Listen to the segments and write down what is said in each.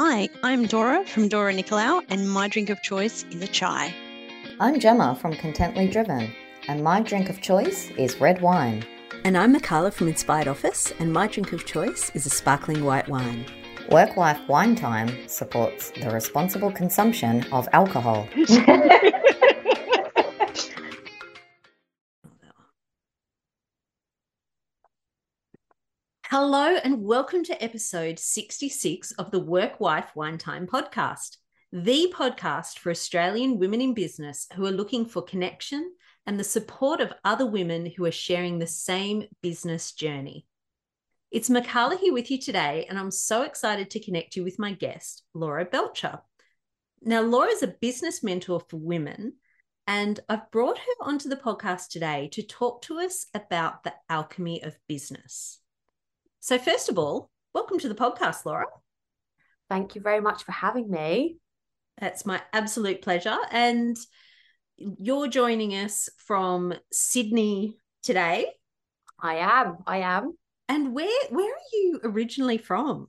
Hi, I'm Dora from Dora Nicolau, and my drink of choice is a chai. I'm Gemma from Contently Driven, and my drink of choice is red wine. And I'm Mikala from Inspired Office, and my drink of choice is a sparkling white wine. Work Wife Wine Time supports the responsible consumption of alcohol. Hello, and welcome to episode 66 of the Work Wife Wine Time podcast, the podcast for Australian women in business who are looking for connection and the support of other women who are sharing the same business journey. It's Mikala here with you today, and I'm so excited to connect you with my guest, Laura Belcher. Now, Laura is a business mentor for women, and I've brought her onto the podcast today to talk to us about the alchemy of business. So, first of all, welcome to the podcast, Laura. Thank you very much for having me. That's my absolute pleasure. And you're joining us from Sydney today. I am. I am. And where where are you originally from?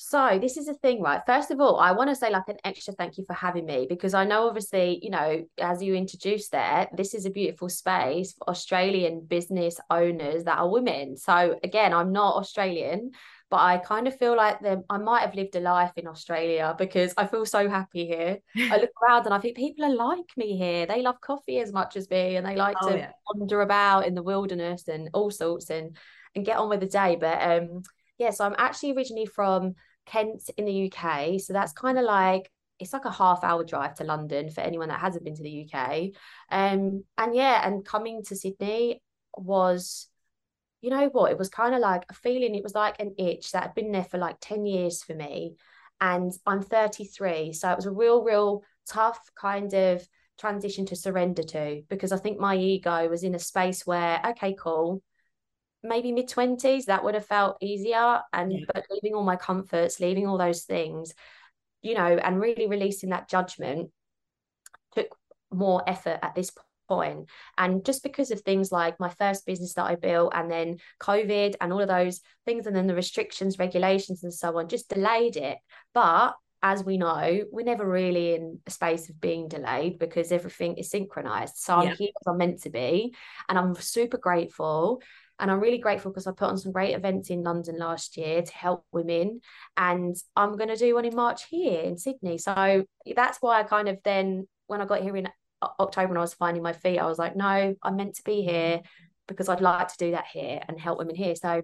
So this is the thing, right? First of all, I want to say like an extra thank you for having me because I know obviously, you know, as you introduced there, this is a beautiful space for Australian business owners that are women. So again, I'm not Australian, but I kind of feel like them I might have lived a life in Australia because I feel so happy here. I look around and I think people are like me here. They love coffee as much as me and they like oh, to yeah. wander about in the wilderness and all sorts and and get on with the day. But um yeah, so I'm actually originally from Kent in the UK. So that's kind of like it's like a half hour drive to London for anyone that hasn't been to the UK. Um, and yeah, and coming to Sydney was, you know what, it was kind of like a feeling, it was like an itch that had been there for like 10 years for me. And I'm 33. So it was a real, real tough kind of transition to surrender to because I think my ego was in a space where, okay, cool, maybe mid 20s that would have felt easier and yeah. but leaving all my comforts leaving all those things you know and really releasing that judgment took more effort at this point and just because of things like my first business that I built and then covid and all of those things and then the restrictions regulations and so on just delayed it but as we know, we're never really in a space of being delayed because everything is synchronized. So I'm here as I'm meant to be. And I'm super grateful. And I'm really grateful because I put on some great events in London last year to help women. And I'm going to do one in March here in Sydney. So that's why I kind of then, when I got here in October and I was finding my feet, I was like, no, I'm meant to be here because I'd like to do that here and help women here. So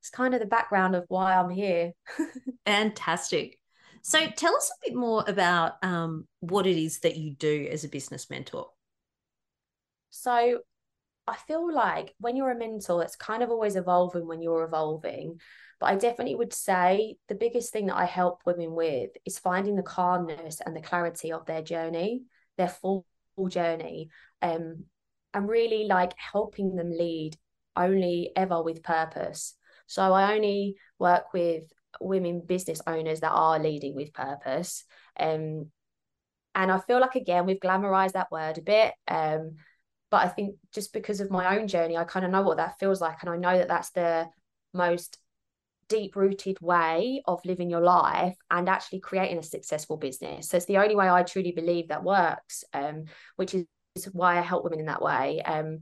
it's kind of the background of why I'm here. Fantastic. So tell us a bit more about um, what it is that you do as a business mentor. So I feel like when you're a mentor, it's kind of always evolving when you're evolving. But I definitely would say the biggest thing that I help women with is finding the calmness and the clarity of their journey, their full journey, um, and really like helping them lead only ever with purpose. So I only work with women business owners that are leading with purpose. Um, and I feel like again we've glamorized that word a bit. Um, but I think just because of my own journey, I kind of know what that feels like. And I know that that's the most deep rooted way of living your life and actually creating a successful business. So it's the only way I truly believe that works, um, which is why I help women in that way. Um,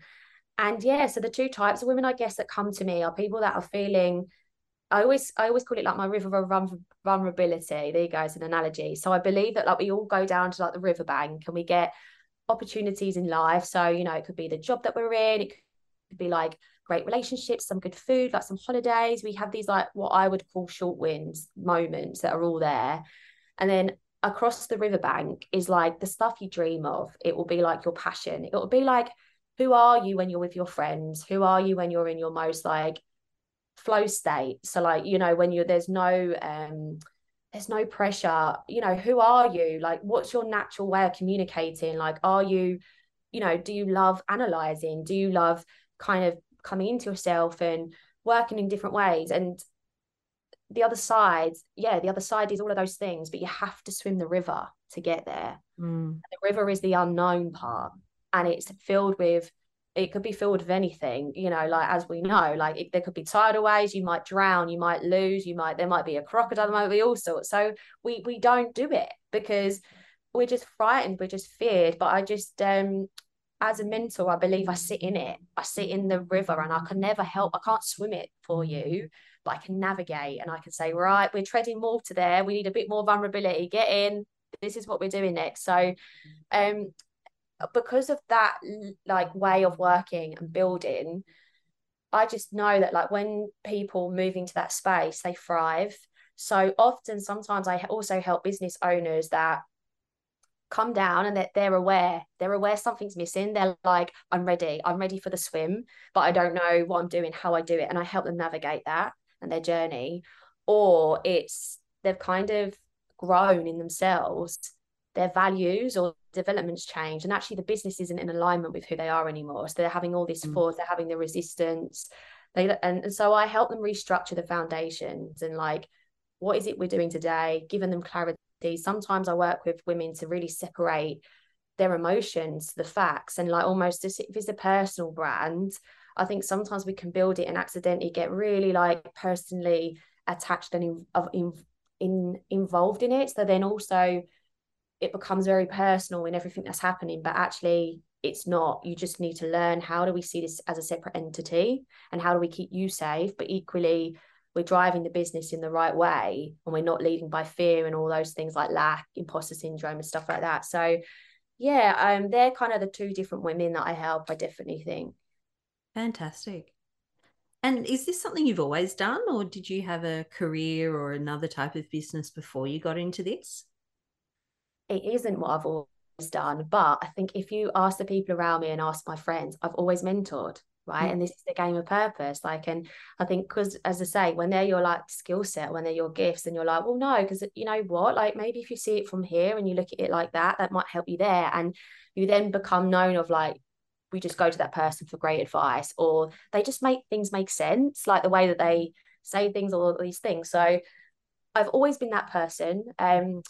and yeah, so the two types of women, I guess, that come to me are people that are feeling. I always, I always call it like my river of vulnerability. There you go, it's an analogy. So I believe that like we all go down to like the riverbank and we get opportunities in life. So, you know, it could be the job that we're in, it could be like great relationships, some good food, like some holidays. We have these like what I would call short wins moments that are all there. And then across the riverbank is like the stuff you dream of. It will be like your passion. It will be like who are you when you're with your friends? Who are you when you're in your most like flow state? So like, you know, when you're there's no um there's no pressure. You know who are you? Like what's your natural way of communicating? Like are you you know do you love analyzing? Do you love kind of coming into yourself and working in different ways? And the other side yeah the other side is all of those things but you have to swim the river to get there. Mm. the river is the unknown part and it's filled with it could be filled with anything you know like as we know like it, there could be tidal waves you might drown you might lose you might there might be a crocodile there might be all sorts. So we we don't do it because we're just frightened we're just feared. But i just um as a mentor i believe i sit in it. I sit in the river and i can never help i can't swim it for you but i can navigate and i can say right we're treading water there. We need a bit more vulnerability. Get in. This is what we're doing next. So um because of that like way of working and building i just know that like when people move into that space they thrive. So often sometimes i also help business owners that come down and that they're aware they're aware something's missing. They're like i'm ready. I'm ready for the swim but i don't know what i'm doing how i do it. And i help them navigate that and their journey. Or it's they've kind of grown in themselves their values or developments change and actually the business isn't in alignment with who they are anymore. So they're having all this mm. force they're having the resistance. They and, and so i help them restructure the foundations and like what is it we're doing today? Giving them clarity. Sometimes i work with women to really separate their emotions the facts and like almost if it's a personal brand i think sometimes we can build it and accidentally get really like personally attached and in, in, in involved in it. So then also it becomes very personal in everything that's happening but actually it's not. You just need to learn how do we see this as a separate entity and how do we keep you safe but equally we're driving the business in the right way and we're not leading by fear and all those things like lack imposter syndrome and stuff like that. So yeah um they're kind of the two different women that i help i definitely think. Fantastic. And is this something you've always done or did you have a career or another type of business before you got into this it isn't what I've always done. But I think if you ask the people around me and ask my friends, I've always mentored, right? Mm. And this is the game of purpose. Like, and I think because as I say, when they're your like skill set, when they're your gifts, and you're like, well, no, because you know what? Like maybe if you see it from here and you look at it like that, that might help you there. And you then become known of like we just go to that person for great advice or they just make things make sense like the way that they say things all these things so i've always been that person um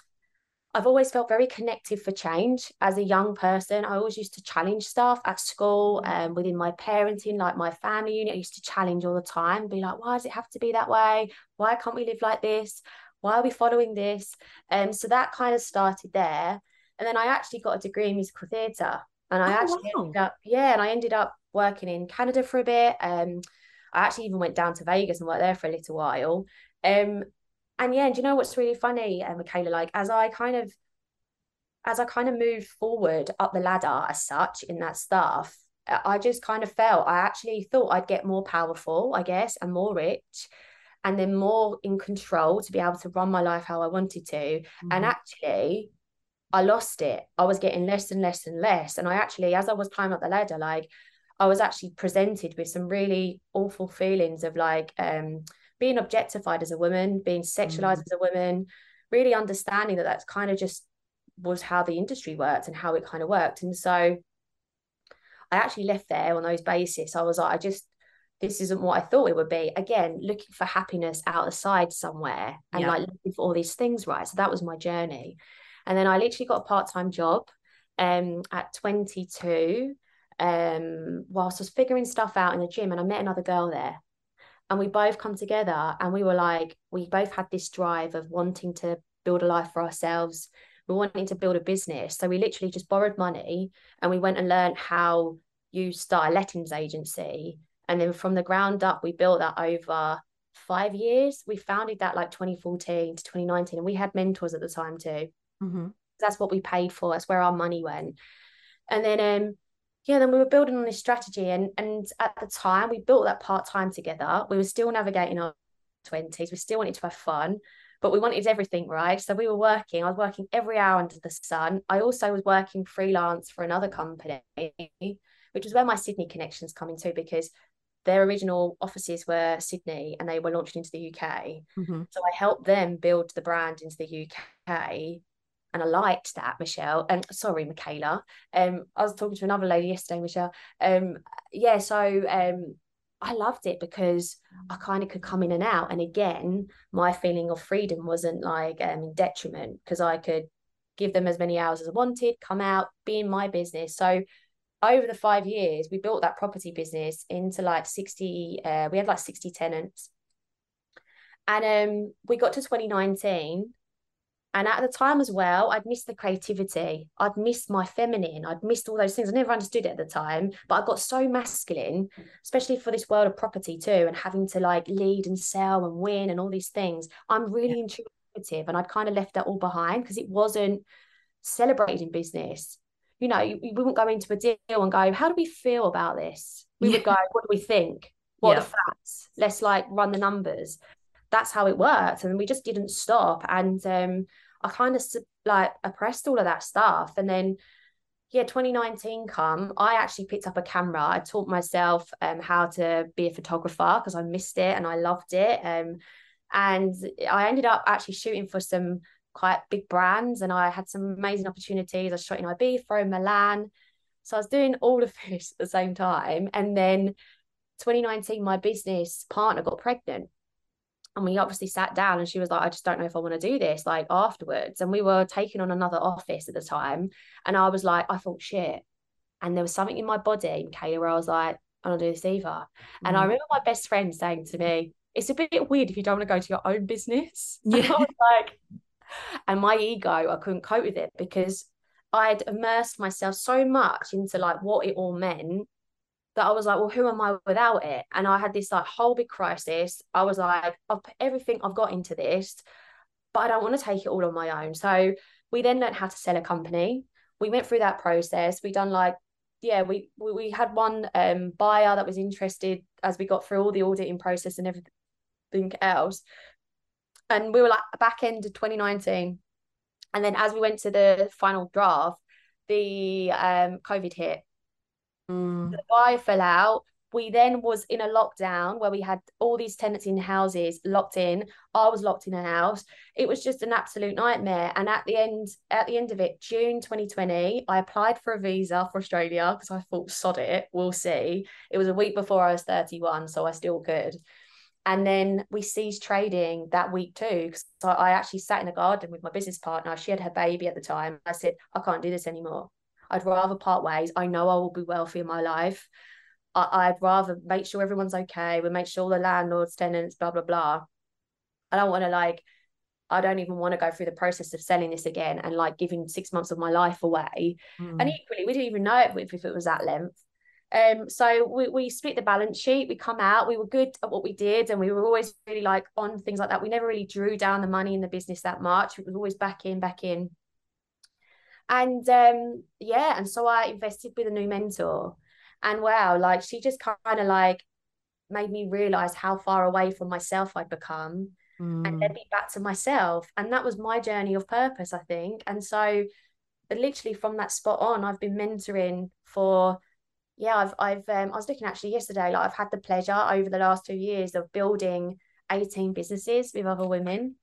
I've always felt very connected for change as a young person. I always used to challenge stuff at school and um, within my parenting, like my family unit. I used to challenge all the time, be like, why does it have to be that way? Why can't we live like this? Why are we following this? And um, so that kind of started there. And then I actually got a degree in musical theatre. And I oh, actually wow. ended up, yeah, and I ended up working in Canada for a bit. Um, I actually even went down to Vegas and worked there for a little while. Um, and yeah, and you know what's really funny, uh, Michaela? Like as I kind of as I kind of moved forward up the ladder as such in that stuff, I just kind of felt I actually thought I'd get more powerful, I guess, and more rich, and then more in control to be able to run my life how I wanted to. Mm-hmm. And actually, I lost it. I was getting less and less and less. And I actually, as I was climbing up the ladder, like I was actually presented with some really awful feelings of like um being objectified as a woman, being sexualized mm. as a woman, really understanding that that's kind of just was how the industry worked and how it kind of worked. And so I actually left there on those basis. I was like, I just this isn't what I thought it would be. Again, looking for happiness outside somewhere and yeah. like looking for all these things, right? So that was my journey. And then I literally got a part-time job um at 22 um whilst I was figuring stuff out in the gym and I met another girl there and we both come together and we were like we both had this drive of wanting to build a life for ourselves. We wanted to build a business. So we literally just borrowed money and we went and learned how you start a lettings agency. And then from the ground up we built that over five years. We founded that like 2014 to 2019 and we had mentors at the time too. Mm-hmm. that's what we paid for. That's where our money went. And then um yeah, then we were building on this strategy, and and at the time we built that part time together. We were still navigating our twenties. We still wanted to have fun, but we wanted everything right. So we were working. I was working every hour under the sun. I also was working freelance for another company, which is where my Sydney connections come into because their original offices were Sydney and they were launched into the UK. Mm-hmm. So I helped them build the brand into the UK and I liked that, Michelle. And sorry, Michaela. Um, I was talking to another lady yesterday, Michelle. Um, yeah, so um, I loved it because I kind of could come in and out. And again, my feeling of freedom wasn't like um in detriment because I could give them as many hours as I wanted, come out, be in my business. So over the five years, we built that property business into like 60, uh, we had like 60 tenants. And um, we got to 2019 and at the time as well, I'd missed the creativity. I'd missed my feminine. I'd missed all those things. I never understood it at the time, but I got so masculine, especially for this world of property too, and having to like lead and sell and win and all these things. I'm really yeah. intuitive, and I'd kind of left that all behind because it wasn't celebrated in business. You know, we wouldn't go into a deal and go, "How do we feel about this?" We yeah. would go, "What do we think? What yeah. are the facts? Let's like run the numbers." That's how it worked, and we just didn't stop. And um, I kind of like oppressed all of that stuff. And then, yeah, 2019 come, I actually picked up a camera. I taught myself um, how to be a photographer because I missed it and I loved it. Um, and I ended up actually shooting for some quite big brands and I had some amazing opportunities. I shot in Ibiza, in Milan. So I was doing all of this at the same time. And then 2019, my business partner got pregnant and we obviously sat down and she was like i just don't know if i want to do this like afterwards and we were taking on another office at the time and i was like i thought shit and there was something in my body Kayla where i was like i don't do this either mm. and i mm. remember my best friend saying to me it's a bit weird if you don't want to go to your own business yeah and like and my ego i couldn't cope with it because i'd immersed myself so much into like what it all meant that I was like, well, who am I without it? And I had this like whole big crisis. I was like, I've put everything I've got into this, but I don't want to take it all on my own. So we then learned how to sell a company. We went through that process. We done like, yeah, we we, we had one um, buyer that was interested as we got through all the auditing process and everything else. And we were like back end of 2019. And then as we went to the final draft, the um, COVID hit Mm. The buyer fell out. We then was in a lockdown where we had all these tenants in houses locked in. I was locked in a house. It was just an absolute nightmare. And at the end, at the end of it, June 2020, I applied for a visa for Australia because I thought, sod it, we'll see. It was a week before I was 31, so I still could. And then we ceased trading that week too. So I actually sat in the garden with my business partner. She had her baby at the time. I said, I can't do this anymore. I'd rather part ways. I know I will be wealthy in my life. I, would rather make sure everyone's okay. We make sure the landlords, tenants, blah blah blah. I don't want to like. I don't even want to go through the process of selling this again and like giving six months of my life away. Mm. And equally, we didn't even know if, if it was that length. Um, so we, we split the balance sheet. We come out. We were good at what we did, and we were always really like on things like that. We never really drew down the money in the business that much. It was always back in, back in. And um, yeah, and so I invested with a new mentor. And wow, like she just kind of like made me realize how far away from myself I'd become mm. and led me back to myself. And that was my journey of purpose, I think. And so literally from that spot on, I've been mentoring for yeah, I've I've um, I was looking actually yesterday, like I've had the pleasure over the last two years of building 18 businesses with other women.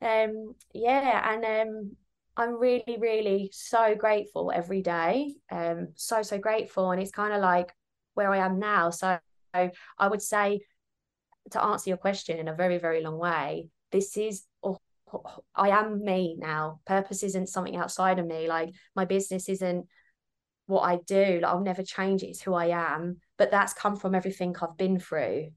Um yeah, and um I'm really, really so grateful every day. Um, so, so grateful. And it's kind of like where I am now. So I would say to answer your question in a very, very long way, this is oh, I am me now. Purpose isn't something outside of me. Like my business isn't what I do. Like I'll never change it. It's who I am. But that's come from everything I've been through.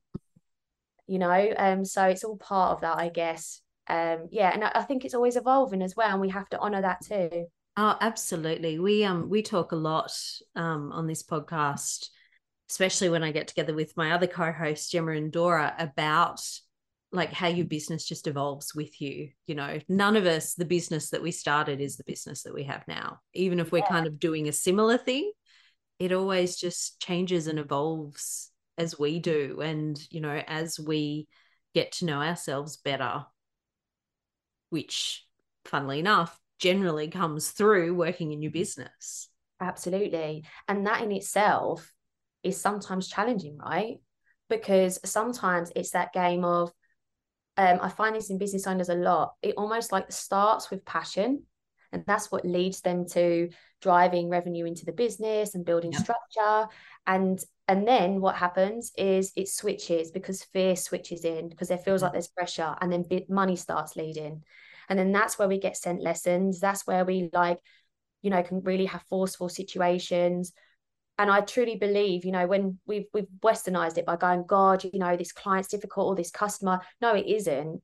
You know, um, so it's all part of that, I guess um yeah and I, think it's always evolving as well and we have to honor that too. Oh absolutely. We um we talk a lot um on this podcast especially when i get together with my other co-hosts gemma and dora about like how your business just evolves with you you know? None of us the business that we started is the business that we have now. Even if we're yeah. kind of doing a similar thing it always just changes and evolves as we do and you know as we get to know ourselves better which, funnily enough, generally comes through working in your business. Absolutely. And that in itself is sometimes challenging, right? Because sometimes it's that game of, um, I find this in business owners a lot. It almost like starts with passion, and that's what leads them to driving revenue into the business and building yeah. structure. And and then what happens is it switches because fear switches in because there feels like there's pressure, and then money starts leading and then that's where we get sent lessons that's where we like you know can really have forceful situations and I truly believe, you know, when we've we've westernized it by going, God, you know, this client's difficult or this customer. No, it isn't.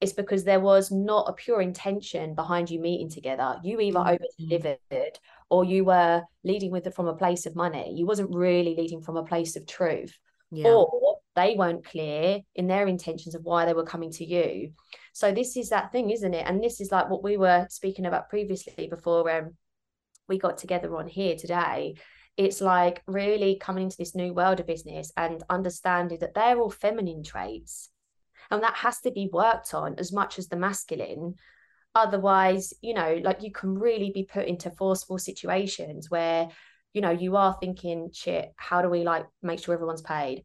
It's because there was not a pure intention behind you meeting together. You either mm-hmm. over delivered or you were leading with it from a place of money. You wasn't really leading from a place of truth. Yeah. Or they weren't clear in their intentions of why they were coming to you. So this is that thing, isn't it? And this is like what we were speaking about previously before um, we got together on here today it's like really coming into this new world of business and understanding that they're all feminine traits and that has to be worked on as much as the masculine otherwise you know like you can really be put into forceful situations where you know you are thinking shit how do we like make sure everyone's paid?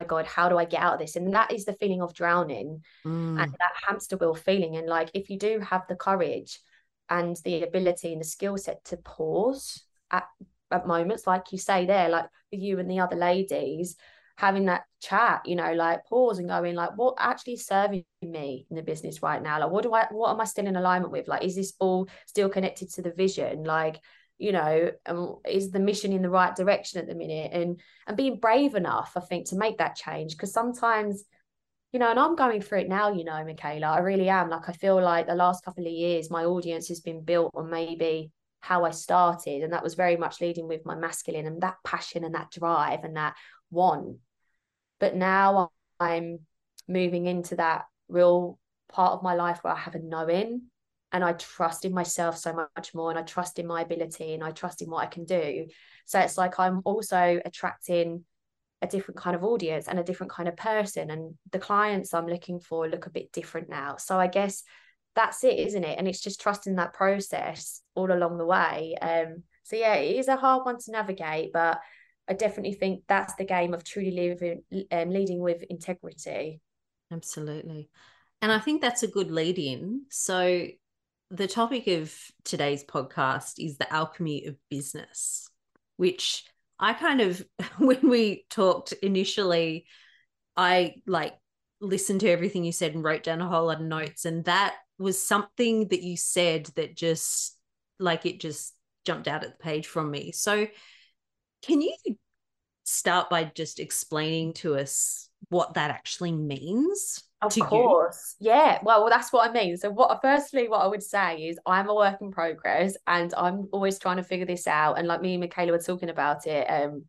Oh god how do i get out of this? And that is the feeling of drowning mm. and that hamster wheel feeling. And like if you do have the courage and the ability and the skill set to pause at at moments, like you say there, like you and the other ladies, having that chat, you know, like pause and going like, what actually serving me in the business right now? Like, what do I, what am I still in alignment with? Like, is this all still connected to the vision? Like, you know, um, is the mission in the right direction at the minute? And and being brave enough, I think, to make that change because sometimes. You know, and I'm going through it now, you know, Michaela. I really am. Like, I feel like the last couple of years, my audience has been built on maybe how I started. And that was very much leading with my masculine and that passion and that drive and that want. But now I'm moving into that real part of my life where I have a knowing and I trust in myself so much more and I trust in my ability and I trust in what I can do. So it's like I'm also attracting a different kind of audience and a different kind of person and the clients I'm looking for look a bit different now. So I guess that's it, isn't it? And it's just trusting that process all along the way. Um, so yeah, it is a hard one to navigate, but I definitely think that's the game of truly living, um, leading with integrity. Absolutely, and I think that's a good lead in. So the topic of today's podcast is the alchemy of business, which I kind of when we talked initially, I like listened to everything you said and wrote down a whole lot of notes, and that was something that you said that just like it just jumped out at the page from me. So can you start by just explaining to us what that actually means? Of course. You? Yeah. Well, that's what I mean. So what firstly what I would say is I'm a work in progress and I'm always trying to figure this out. And like me and Michaela were talking about it um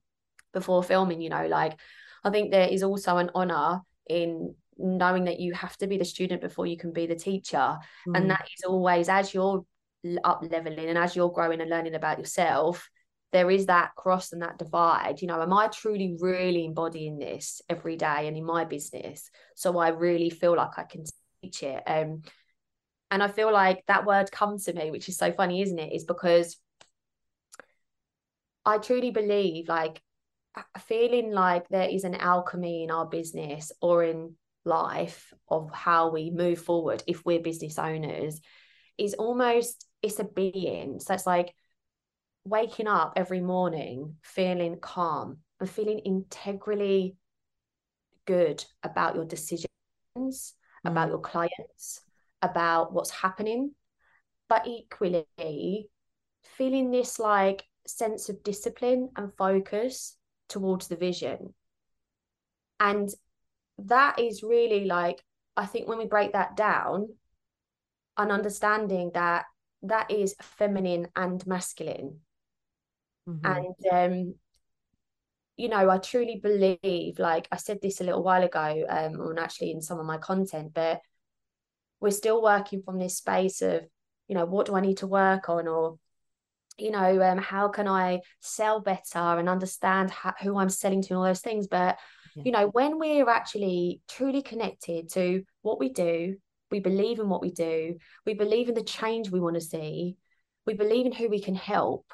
before filming, you know, like I think there is also an honor in knowing that you have to be the student before you can be the teacher mm. and that is always as you're up leveling and as you're growing and learning about yourself there is that cross and that divide you know am i truly really embodying this every day and in my business? So i really feel like i can teach it. Um and i feel like that word comes to me which is so funny isn't it? Is because i truly believe like feeling like there is an alchemy in our business or in life of how we move forward if we're business owners is almost it's a being. So it's like waking up every morning feeling calm and feeling integrally good about your decisions mm. about your clients about what's happening. But equally feeling this like sense of discipline and focus towards the vision. And that is really like i think when we break that down and understanding that that is feminine and masculine mm-hmm. and um you know i truly believe like i said this a little while ago um and actually in some of my content but we're still working from this space of you know what do i need to work on or you know um, how can i sell better and understand how, who i'm selling to and all those things but yeah. you know when we're actually truly connected to what we do we believe in what we do we believe in the change we want to see we believe in who we can help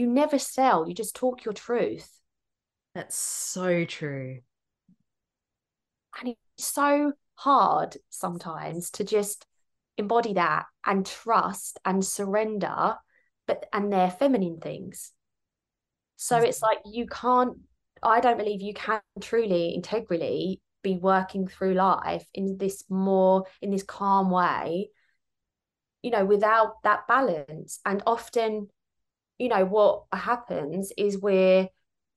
you never sell you just talk your truth. That's so true. And it's so hard sometimes to just embody that and trust and surrender but and they're feminine things. So mm-hmm. it's like you can't I don't believe you can truly integrally be working through life in this more in this calm way you know without that balance. And often you know what happens is we're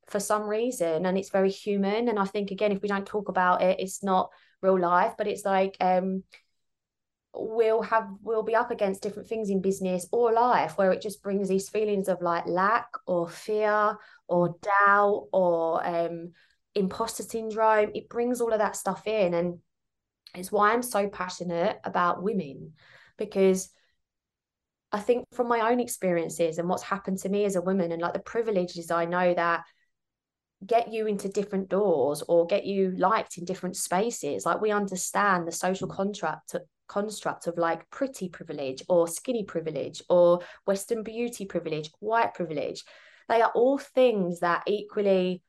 for some reason and it's very human and i think again if we don't talk about it it's not real life but it's like um we'll have we'll be up against different things in business or life where it just brings these feelings of like lack or fear or doubt or um imposter syndrome. It brings all of that stuff in and it's why i'm so passionate about women because i think from my own experiences and what's happened to me as a woman and like the privileges i know that get you into different doors or get you liked in different spaces like we understand the social mm. contract construct of like pretty privilege or skinny privilege or western beauty privilege white privilege they are all things that equally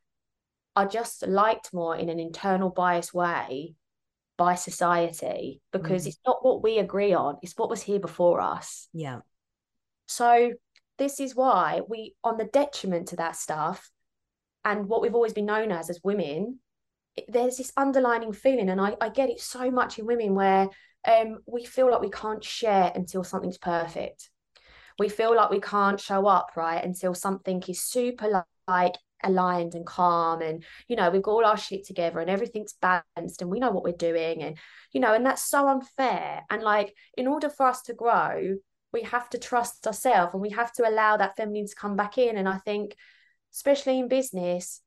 are just liked more in an internal bias way by society because mm. it's not what we agree on it's what was here before us yeah so this is why we on the detriment to that stuff and what we've always been known as as women there's this underlining feeling and I, I get it so much in women where um, we feel like we can't share until something's perfect. We feel like we can't show up right until something is super like aligned and calm and you know we've got all our shit together and everything's balanced and we know what we're doing and you know and that's so unfair. And like in order for us to grow we have to trust ourselves and we have to allow that feminine to come back in and i think especially in business,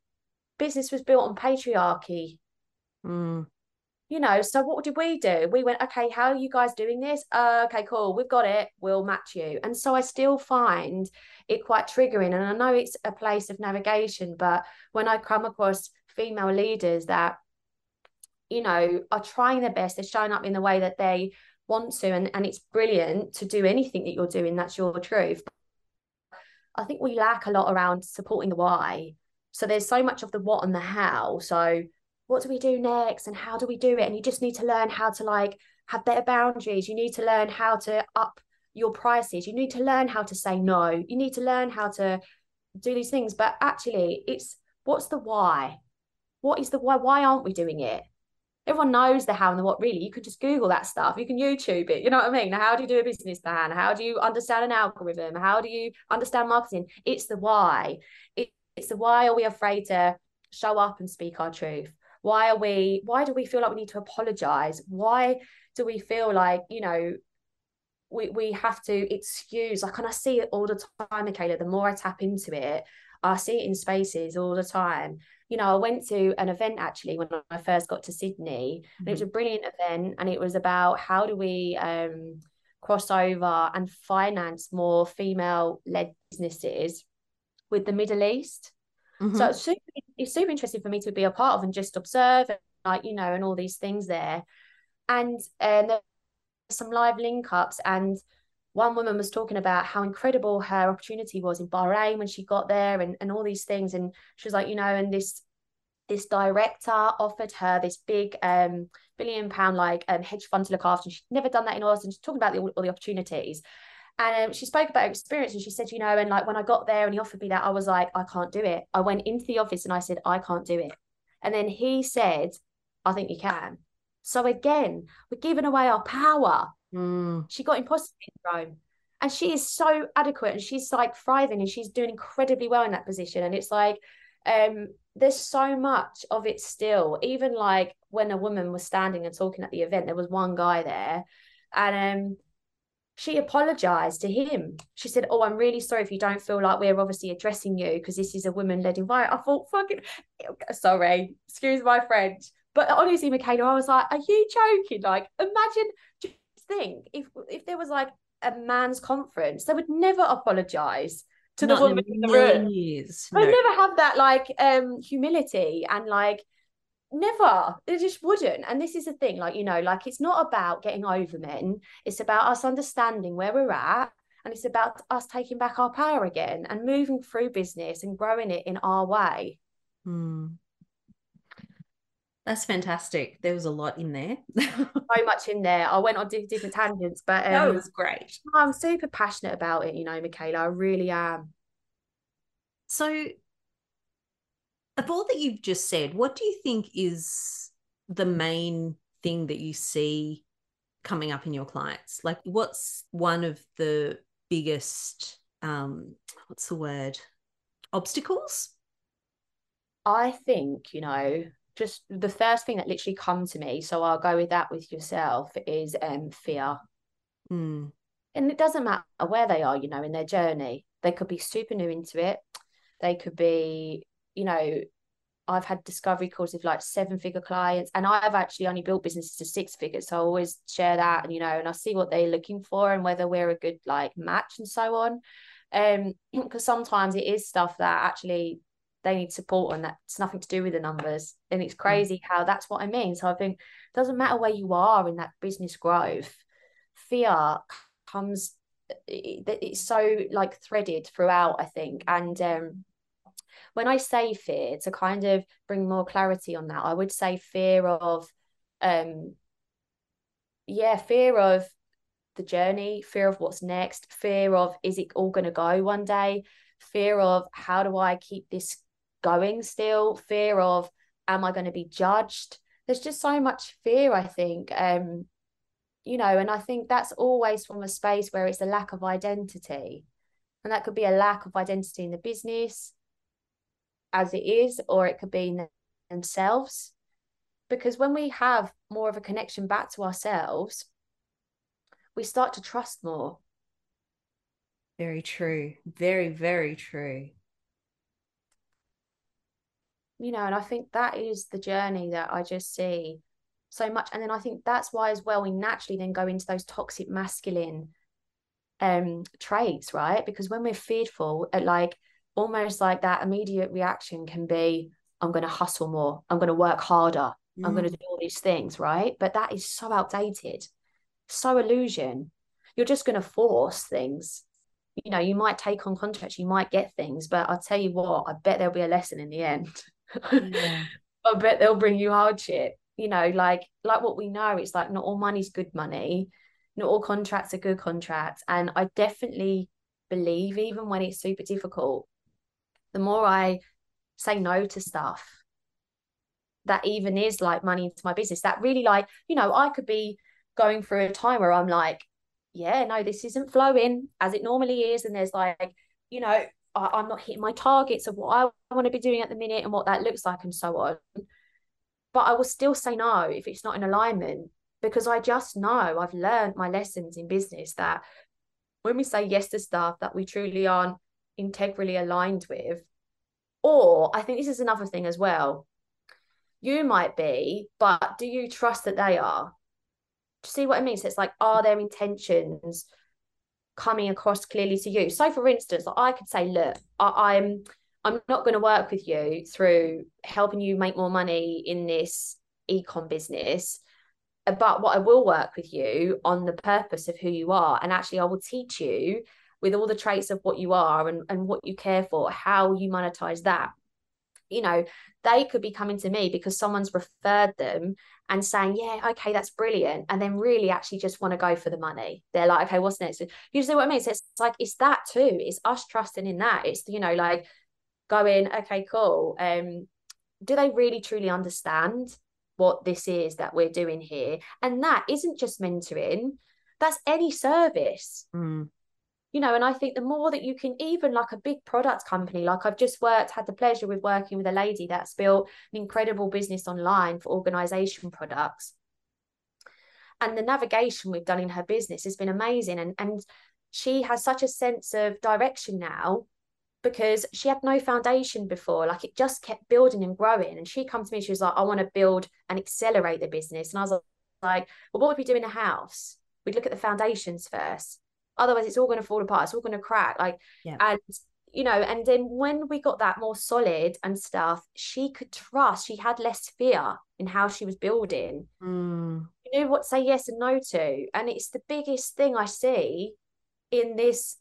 business was built on patriarchy. Mm. You know, so what did we do? We went, okay, how are you guys doing this? Uh, okay, cool, we've got it, we'll match you. And so I still find it quite triggering. And I know it's a place of navigation, but when I come across female leaders that, you know, are trying their best, they're showing up in the way that they want to, and, and it's brilliant to do anything that you're doing, that's your truth. I think we lack a lot around supporting the why. So there's so much of the what and the how. So what do we do next and how do we do it? And you just need to learn how to like have better boundaries. You need to learn how to up your prices. You need to learn how to say no. You need to learn how to do these things. But actually, it's what's the why? What is the why? Why aren't we doing it? Everyone knows the how and the what really. You could just google that stuff. You can youtube it. You know what i mean? How do you do a business plan? How do you understand an algorithm? How do you understand marketing? It's the why. It, it's the why are we afraid to show up and speak our truth? Why are we why do we feel like we need to apologize? Why do we feel like you know we, we have to excuse like and i see it all the time michaela the more i tap into it i see it in spaces all the time you know, I went to an event actually when I first got to Sydney, mm-hmm. and it was mm-hmm. a brilliant event, and it was about how do we um, cross over and finance more female-led businesses with the Middle East. Mm-hmm. So it's super, it's super interesting for me to be a part of and just observe, and like you know, and all these things there, and and there's some live link ups and one woman was talking about how incredible her opportunity was in Bahrain when she got there and, and all these things. And she was like, you know, and this this director offered her this big um billion pound like um hedge fund to look after. And she'd never done that in and she's talking about the, all, all the opportunities. And um, she spoke about her experience and she said, you know, and like when I got there and he offered me that, I was like, I can't do it. I went into the office and I said, I can't do it. And then he said, I think you can. So again, we're giving away our power Mm. She got imposter syndrome. And she is so adequate and she's like thriving and she's doing incredibly well in that position. And it's like, um, there's so much of it still. Even like when a woman was standing and talking at the event, there was one guy there, and um, she apologized to him. She said, "Oh, I'm really sorry if you don't feel like we're obviously addressing you because this is a woman-led environment." I thought, "Fucking, sorry, excuse my French." But honestly, Michaela, I was like, "Are you joking? Like, imagine think if if there was like a man's conference, they would never apologize to Not the woman in, the room. Years. They'd no. never have that like um humility and like never they just wouldn't and this is the thing like you know like it's not about getting over men it's about us understanding where we're at and it's about us taking back our power again and moving through business and growing it in our way mm. That's fantastic. There was a lot in there. so much in there. I went on different tangents, but um, it was great. I'm super passionate about it, you know, Michaela. I really am. So, of all that you've just said, what do you think is the main thing that you see coming up in your clients? Like, what's one of the biggest um what's the word obstacles I think, you know, just the first thing that literally come to me, so I'll go with that with yourself, is um fear. Mm. And it doesn't matter where they are, you know, in their journey. They could be super new into it. They could be, you know, I've had discovery calls with like seven figure clients, and I've actually only built businesses to six figures. So I always share that, and you know, and I see what they're looking for and whether we're a good like match and so on. Um, because sometimes it is stuff that actually they need support and that's nothing to do with the numbers. And it's crazy how that's what I mean. So I think it doesn't matter where you are in that business growth, fear comes it's so like threaded throughout, I think. And um when I say fear, to kind of bring more clarity on that, I would say fear of um yeah, fear of the journey, fear of what's next, fear of is it all going to go one day, fear of how do I keep this going still, fear of am I going to be judged? There's just so much fear, I think. Um, you know, and I think that's always from a space where it's a lack of identity. And that could be a lack of identity in the business as it is, or it could be themselves. Because when we have more of a connection back to ourselves, we start to trust more. Very true. Very, very true. You know, and I think that is the journey that I just see so much. And then I think that's why as well we naturally then go into those toxic masculine um traits, right? Because when we're fearful, at like almost like that immediate reaction can be, I'm gonna hustle more, I'm gonna work harder, mm. I'm gonna do all these things, right? But that is so outdated so illusion. You're just going to force things. You know, you might take on contracts, you might get things, but I'll tell you what, I bet there'll be a lesson in the end. Yeah. I bet they'll bring you hardship. You know, like like what we know, it's like not all money's good money, not all contracts are good contracts. And I definitely believe, even when it's super difficult, the more I say no to stuff that even is like money into my business, that really like, you know, I could be going through a time where I'm like, yeah, no, this isn't flowing as it normally is. And there's like, you know, I, am not hitting my targets of what I want to be doing at the minute and what that looks like and so on. But I will still say no if it's not in alignment because I just know I've learned my lessons in business that when we say yes to stuff that we truly aren't integrally aligned with, or I think this is another thing as well. You might be, but do you trust that they are? see what I mean? So it's like, are their intentions coming across clearly to you? So, for instance, I could say, look, I, I'm I'm not going to work with you through helping you make more money in this ecom business. But what I will work with you on the purpose of who you are. And actually, I will teach you with all the traits of what you are and, and what you care for, how you monetize that you know they could be coming to me because someone's referred them and saying yeah okay that's brilliant and then really actually just want to go for the money. They're like okay what's next? You see what i mean? So it's like it's that too. It's us trusting in that. It's you know like going okay cool um do they really truly understand what this is that we're doing here? And that isn't just mentoring. That's any service. Mm you know and i think the more that you can even like a big product company like i've just worked had the pleasure with working with a lady that's built an incredible business online for organization products. And the navigation we've done in her business has been amazing and and she has such a sense of direction now because she had no foundation before. Like it just kept building and growing. And she come to me she was like i want to build and accelerate the business. And i was like well what would we do in a house? We'd look at the foundations first otherwise it's all going to fall apart it's all going to crack like yeah. and you know and then when we got that more solid and stuff she could trust she had less fear in how she was building mm. you know what to say yes and no to and it's the biggest thing i see in this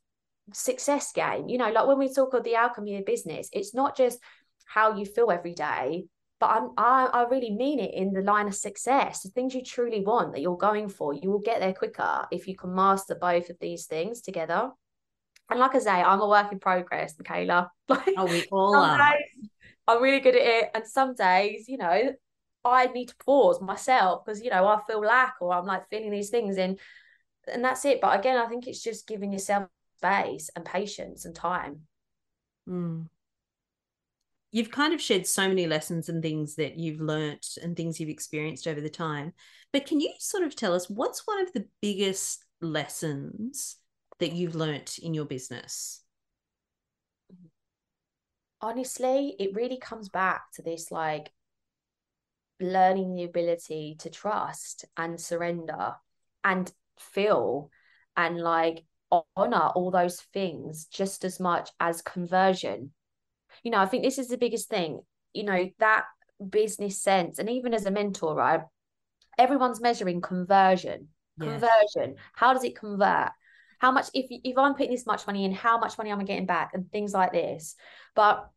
success game you know like when we talk of the outcome of your business it's not just how you feel every day but I'm, I, I really mean it in the line of success the things you truly want that you're going for. You will get there quicker if you can master both of these things together. And like i say i'm a work in progress michaela. Like oh we all are. days, i'm really good at it and some days you know i need to pause myself because you know i feel lack or i'm like feeling these things and and that's it. But again i think it's just giving yourself space and patience and time. Mm. You've kind of shared so many lessons and things that you've learnt and things you've experienced over the time. But can you sort of tell us what's one of the biggest lessons that you've learnt in your business? Honestly, it really comes back to this like learning the ability to trust and surrender and feel and like honor all those things just as much as conversion. You know, I think this is the biggest thing, you know, that business sense. And even as a mentor, right? Everyone's measuring conversion. Conversion. How does it convert? How much if if I'm putting this much money in, how much money am I getting back? And things like this. But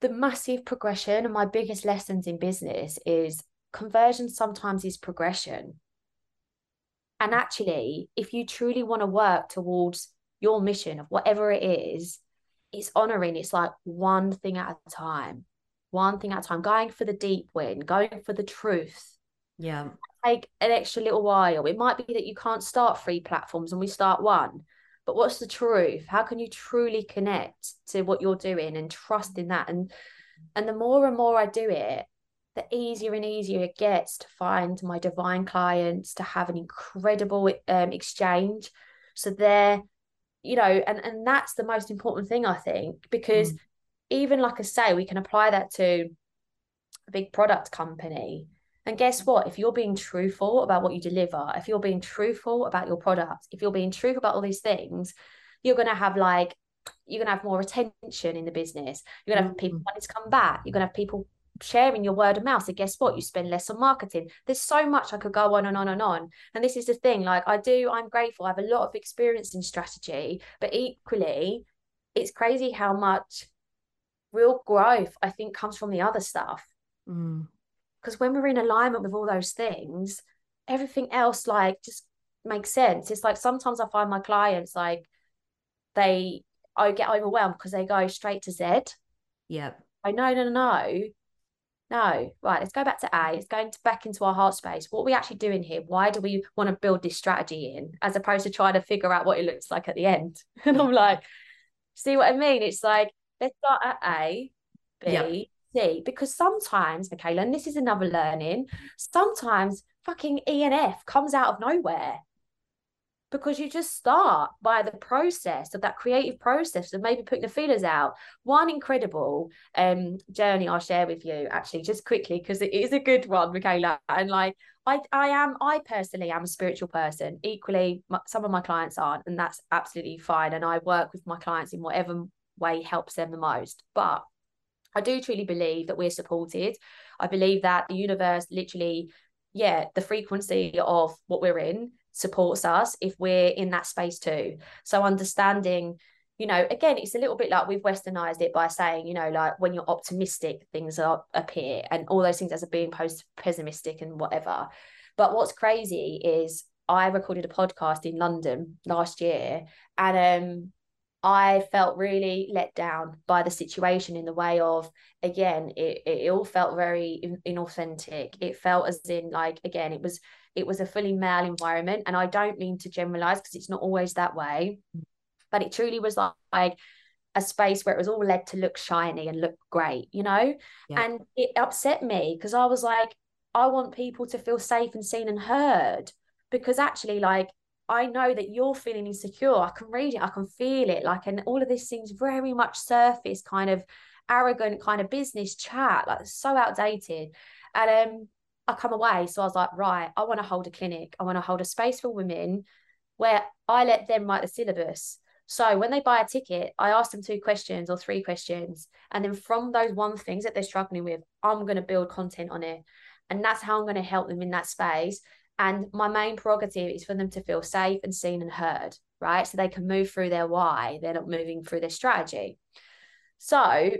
the massive progression and my biggest lessons in business is conversion sometimes is progression. And actually, if you truly want to work towards your mission of whatever it is, it's honoring. It's like one thing at a time, one thing at a time, going for the deep win, going for the truth. Yeah. Take an extra little while. It might be that you can't start three platforms and we start one. But what's the truth? How can you truly connect to what you're doing and trust in that? And and the more and more I do it, the easier and easier it gets to find my divine clients, to have an incredible um, exchange. So they're, you know, and and that's the most important thing I think because mm. even like I say, we can apply that to a big product company and guess what? If you're being truthful about what you deliver, if you're being truthful about your product, if you're being truthful about all these things, you're going to have like, you're going to have more attention in the business. You're going to have people mm-hmm. wanting to come back. You're going to have people sharing your word of mouth. So guess what? You spend less on marketing. There's so much I could go on and on and on. And this is the thing. Like I do, I'm grateful. I have a lot of experience in strategy, but equally, it's crazy how much real growth I think comes from the other stuff. Mm because when we're in alignment with all those things everything else like just makes sense it's like sometimes i find my clients like they i get overwhelmed because they go straight to z yeah i know no no no no right let's go back to a it's going to back into our heart space. What are we actually doing here? Why do we want to build this strategy in as opposed to trying to figure out what it looks like at the end? And i'm like see what i mean? It's like let's start at a b see because sometimes, Michaela, and this is another learning, sometimes fucking E and F comes out of nowhere because you just start by the process of that creative process of maybe putting the feelers out. One incredible um journey I'll share with you actually just quickly because it is a good one, Michaela. And like I I am I personally am a spiritual person. Equally, my, some of my clients aren't, and that's absolutely fine. And I work with my clients in whatever way helps them the most. But I do truly believe that we're supported. I believe that the universe literally, yeah, the frequency of what we're in supports us if we're in that space too. So understanding, you know, again, it's a little bit like we've westernized it by saying, you know, like when you're optimistic, things are appear and all those things as a being post pessimistic and whatever. But what's crazy is I recorded a podcast in London last year and um I felt really let down by the situation in the way of again it, it all felt very in, inauthentic it felt as in like again it was it was a fully male environment and I don't mean to generalize because it's not always that way but it truly was like, like a space where it was all led to look shiny and look great you know yeah. and it upset me because I was like I want people to feel safe and seen and heard because actually like I know that you're feeling insecure. I can read it, I can feel it. Like, and all of this seems very much surface kind of arrogant kind of business chat, like so outdated. And um, I come away. So I was like, right, I want to hold a clinic. I want to hold a space for women where I let them write the syllabus. So when they buy a ticket, I ask them two questions or three questions. And then from those one things that they're struggling with, I'm going to build content on it. And that's how I'm going to help them in that space. And my main prerogative is for them to feel safe and seen and heard, right? So they can move through their why, they're not moving through their strategy. So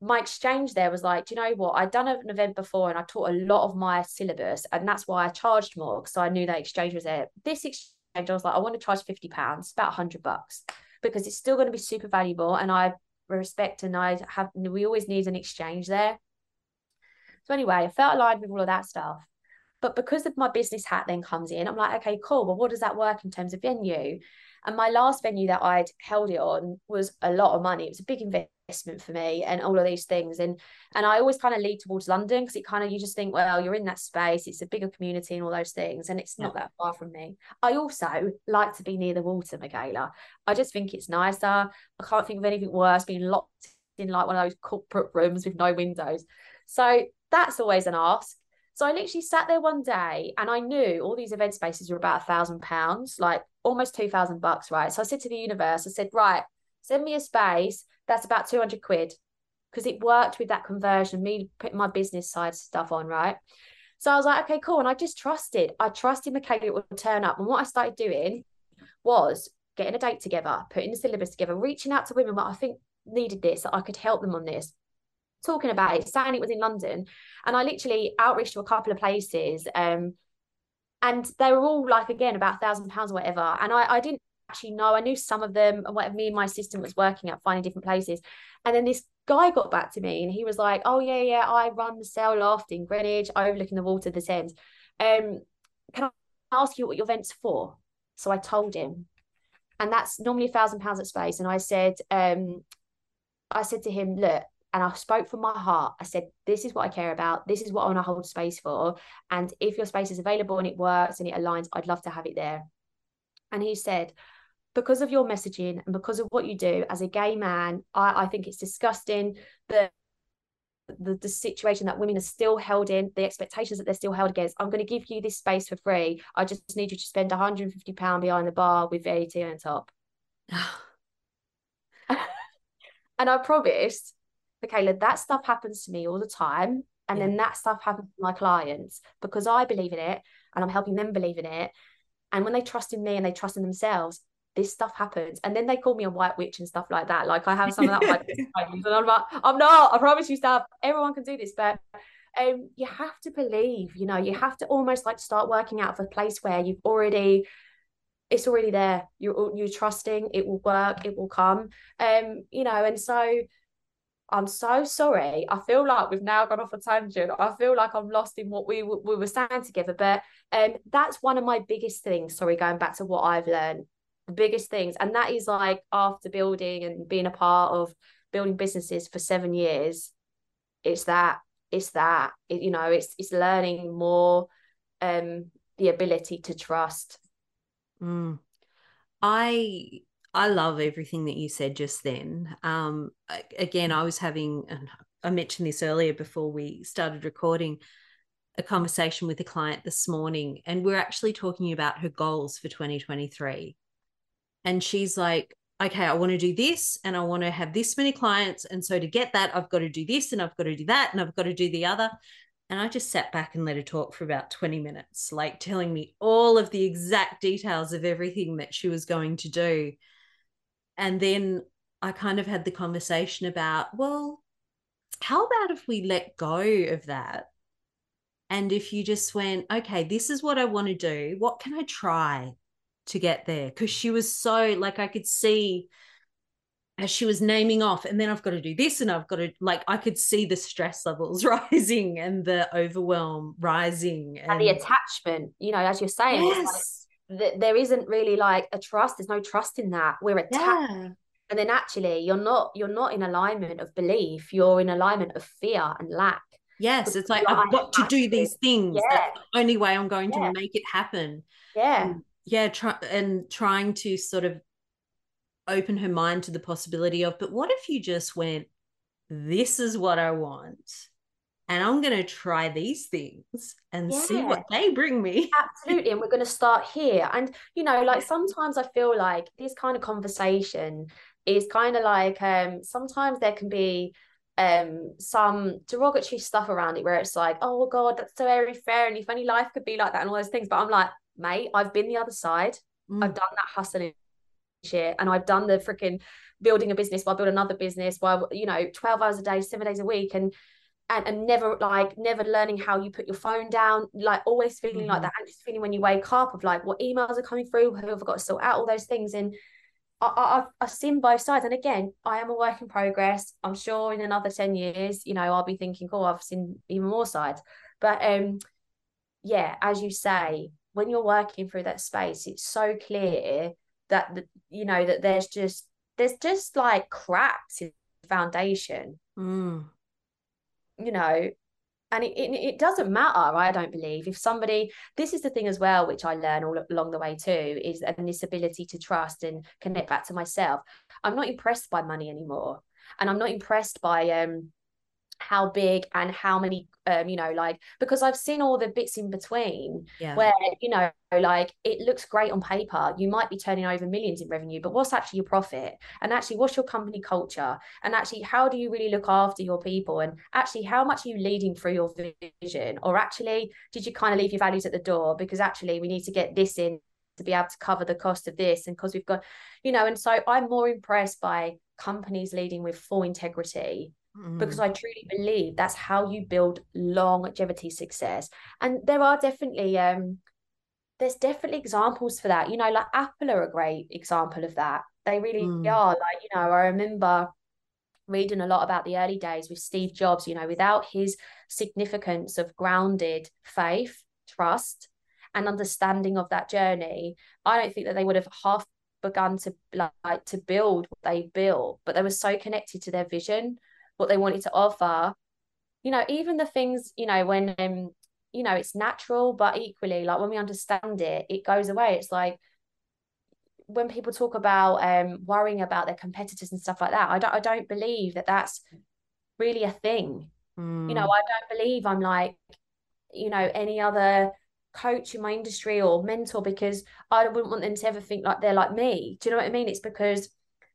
my exchange there was like, do you know what? I'd done an event before and I taught a lot of my syllabus, and that's why I charged more because I knew that exchange was there. This exchange, I was like, I want to charge 50 pounds, about 100 bucks, because it's still going to be super valuable. And I respect and I have, we always need an exchange there. So, anyway, I felt aligned with all of that stuff. But because of my business hat then comes in, I'm like, okay, cool. Well, what does that work in terms of venue? And my last venue that I'd held it on was a lot of money. It was a big investment for me and all of these things. And and I always kind of lead towards London because it kind of you just think, well, you're in that space, it's a bigger community and all those things. And it's not that far from me. I also like to be near the water, Michaela. I just think it's nicer. I can't think of anything worse being locked in like one of those corporate rooms with no windows. So that's always an ask. So I literally sat there one day and I knew all these event spaces were about a thousand pounds, like almost two thousand bucks, right? So I said to the universe, I said, right, send me a space that's about 200 quid because it worked with that conversion, me putting my business side stuff on, right? So I was like, okay, cool. And I just trusted. I trusted Michaela it would turn up. And what I started doing was getting a date together, putting the syllabus together, reaching out to women that I think needed this, that I could help them on this talking about it, saying it was in London. And I literally outreached to a couple of places. Um, and they were all like, again, about thousand pounds or whatever. And I, I didn't actually know. I knew some of them and what me and my assistant was working at finding different places. And then this guy got back to me and he was like, Oh yeah, yeah, I run the Sail Loft in Greenwich, overlooking the water the Thames. Um, can I ask you what your event's for? So I told him. And that's normally a thousand pounds at space. And I said, um, I said to him, look, and I spoke from my heart. I said, This is what I care about. This is what I want to hold space for. And if your space is available and it works and it aligns, I'd love to have it there. And he said, Because of your messaging and because of what you do as a gay man, I, I think it's disgusting that the, the situation that women are still held in, the expectations that they're still held against. I'm going to give you this space for free. I just need you to spend 150 pound behind the bar with VAT on top. and I promised Michaela, that stuff happens to me all the time. And yeah. then that stuff happens to my clients because I believe in it and I'm helping them believe in it. And when they trust in me and they trust in themselves, this stuff happens. And then they call me a white witch and stuff like that. Like I have some of that like, and I'm like, I'm not, I promise you stuff. Everyone can do this, but um, you have to believe, you know, you have to almost like start working out of a place where you've already it's already there. You're you're trusting it will work, it will come. Um, you know, and so I'm so sorry. I feel like we've now gone off a tangent. I feel like I'm lost in what we we were saying together. But um, that's one of my biggest things. Sorry, going back to what I've learned, the biggest things, and that is like after building and being a part of building businesses for seven years, it's that it's that it, you know it's it's learning more, um, the ability to trust. Mm. I I love everything that you said just then. Um, again, I was having, I mentioned this earlier before we started recording, a conversation with a client this morning, and we're actually talking about her goals for 2023. And she's like, okay, I want to do this and I want to have this many clients. And so to get that, I've got to do this and I've got to do that and I've got to do the other. And I just sat back and let her talk for about 20 minutes, like telling me all of the exact details of everything that she was going to do and then I kind of had the conversation about, well, how about if we let go of that? And if you just went, okay, this is what I want to do. What can I try to get there? Because she was so like, I could see as she was naming off, and then I've got to do this, and I've got to like, I could see the stress levels rising and the overwhelm rising, and, and the attachment. You know, as you're saying, yes that there isn't really like a trust there's no trust in that. We're attached yeah. and then actually you're not you're not in alignment of belief. You're in alignment of fear and lack. Yes it's like i've got to do these things. Yeah. that's the only way i'm going yeah. to make it happen. Yeah. And, yeah try, and trying to sort of open her mind to the possibility of but what if you just went this is what i want and I'm going to try these things and yeah. see what they bring me. Absolutely. And we're going to start here. And, you know, like sometimes I feel like this kind of conversation is kind of like um, sometimes there can be um some derogatory stuff around it where it's like oh god that's so very fair and if only life could be like that and all those things but i'm like mate i've been the other side mm. i've done that hustling shit and i've done the freaking building a business while building another business while you know 12 hours a day seven days a week and and, and never like never learning how you put your phone down like always feeling mm-hmm. like that anxious feeling when you wake up of like what emails are coming through who have I got to sort out all those things and I, I, I've seen both sides and again I am a work in progress I'm sure in another 10 years you know I'll be thinking oh I've seen even more sides but um yeah, as you say, when you're working through that space, it's so clear that the, you know that there's just there's just like cracks in the foundation. Mm. You know, and it, it, it, doesn't matter i don't believe if somebody this is the thing as well which i learn all along the way too is and this ability to trust and connect back to myself. I'm not impressed by money anymore and i'm not impressed by um how big and how many um you know like because i've seen all the bits in between yeah. where you know like it looks great on paper. You might be turning over millions in revenue but what's actually your profit? And actually what's your company culture? And actually how do you really look after your people? And actually how much are you leading through your vision? Or actually did you kind of leave your values at the door? Because actually we need to get this in to be able to cover the cost of this. And because we've got you know and so i'm more impressed by companies leading with full integrity mm. because I truly believe that's how you build longevity success. And there are definitely um there's definitely examples for that. You know, like Apple are a great example of that. They really mm. are. Like, you know, I remember reading a lot about the early days with Steve Jobs, you know, without his significance of grounded faith, trust, and understanding of that journey, I don't think that they would have half begun to like to build what they built, but they were so connected to their vision what they wanted to offer you know even the things you know when um you know it's natural but equally like when we understand it it goes away it's like when people talk about um worrying about their competitors and stuff like that i don't i don't believe that that's really a thing mm. you know hmm. i don't believe i'm like you know any other coach in my industry or mentor because i wouldn't want them to ever think like they're like me do you know what i mean it's because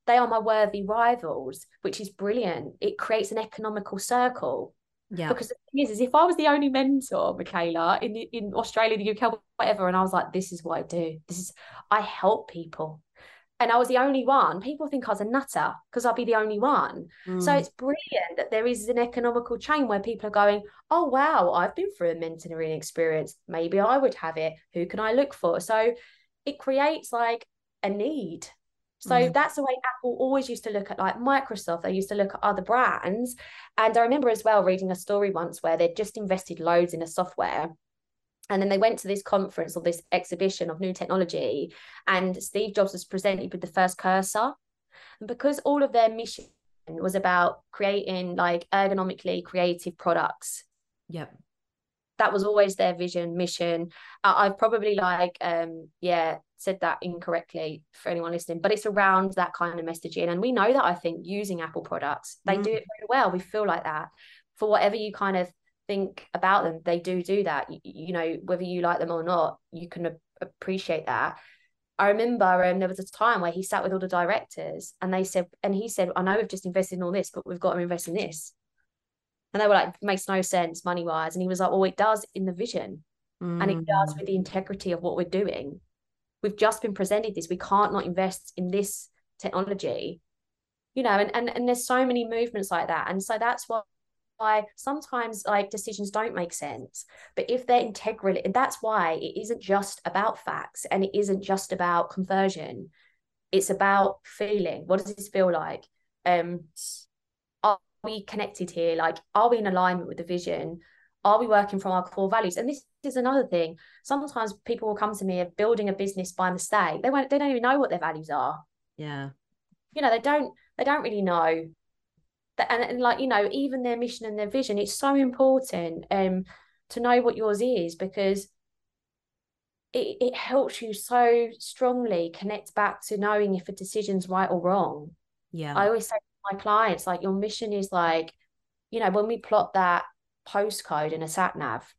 they are my worthy rivals, which is brilliant. It creates an economical circle. Yeah. Because the thing is, is if I was the only mentor, Michaela, in the, in Australia, the UK, whatever, and I was like, this is what I do. This is I help people. And I was the only one. People think I was a nutter because I'll be the only one. Mm. So it's brilliant that there is an economical chain where people are going, oh wow, I've been through a mentoring experience. Maybe I would have it. Who can I look for? So it creates like a need so mm. that's the way Apple always used to look at like Microsoft. They used to look at other brands. And I remember as well reading a story once where they'd just invested loads in a software. And then they went to this conference or this exhibition of new technology, and Steve Jobs was presented with the first cursor. And because all of their mission was about creating like ergonomically creative products. Yep that was always their vision mission. I've probably like um yeah said that incorrectly for anyone listening but it's around that kind of messaging. And we know that i think using apple products they mm. do it very well. We feel like that. For whatever you kind of think about them they do do that. You, you know whether you like them or not you can a- appreciate that. I remember um, there was a time where he sat with all the directors and they said, and he said, I know we've just invested in all this, but we've got to invest in this. And they were like, makes no sense money wise. And he was like, well, it does in the vision mm. and it does with the integrity of what we're doing. We've just been presented this. We can't not invest in this technology, you know, and, and, and there's so many movements like that. And so that's why why sometimes like decisions don't make sense but if they're integral and that's why it isn't just about facts and it isn't just about conversion it's about feeling what does this feel like um we connected here? Like, are we in alignment with the vision? Are we working from our core values? And this is another thing. Sometimes people will come to me of building a business by mistake. They won't. They don't even know what their values are. Yeah. You know, they don't. They don't really know. That, and, and like you know, even their mission and their vision. It's so important um to know what yours is because it, it helps you so strongly connect back to knowing if a decision's right or wrong. Yeah. I always say my clients like your mission is like you know when we plot that postcode in a sat nav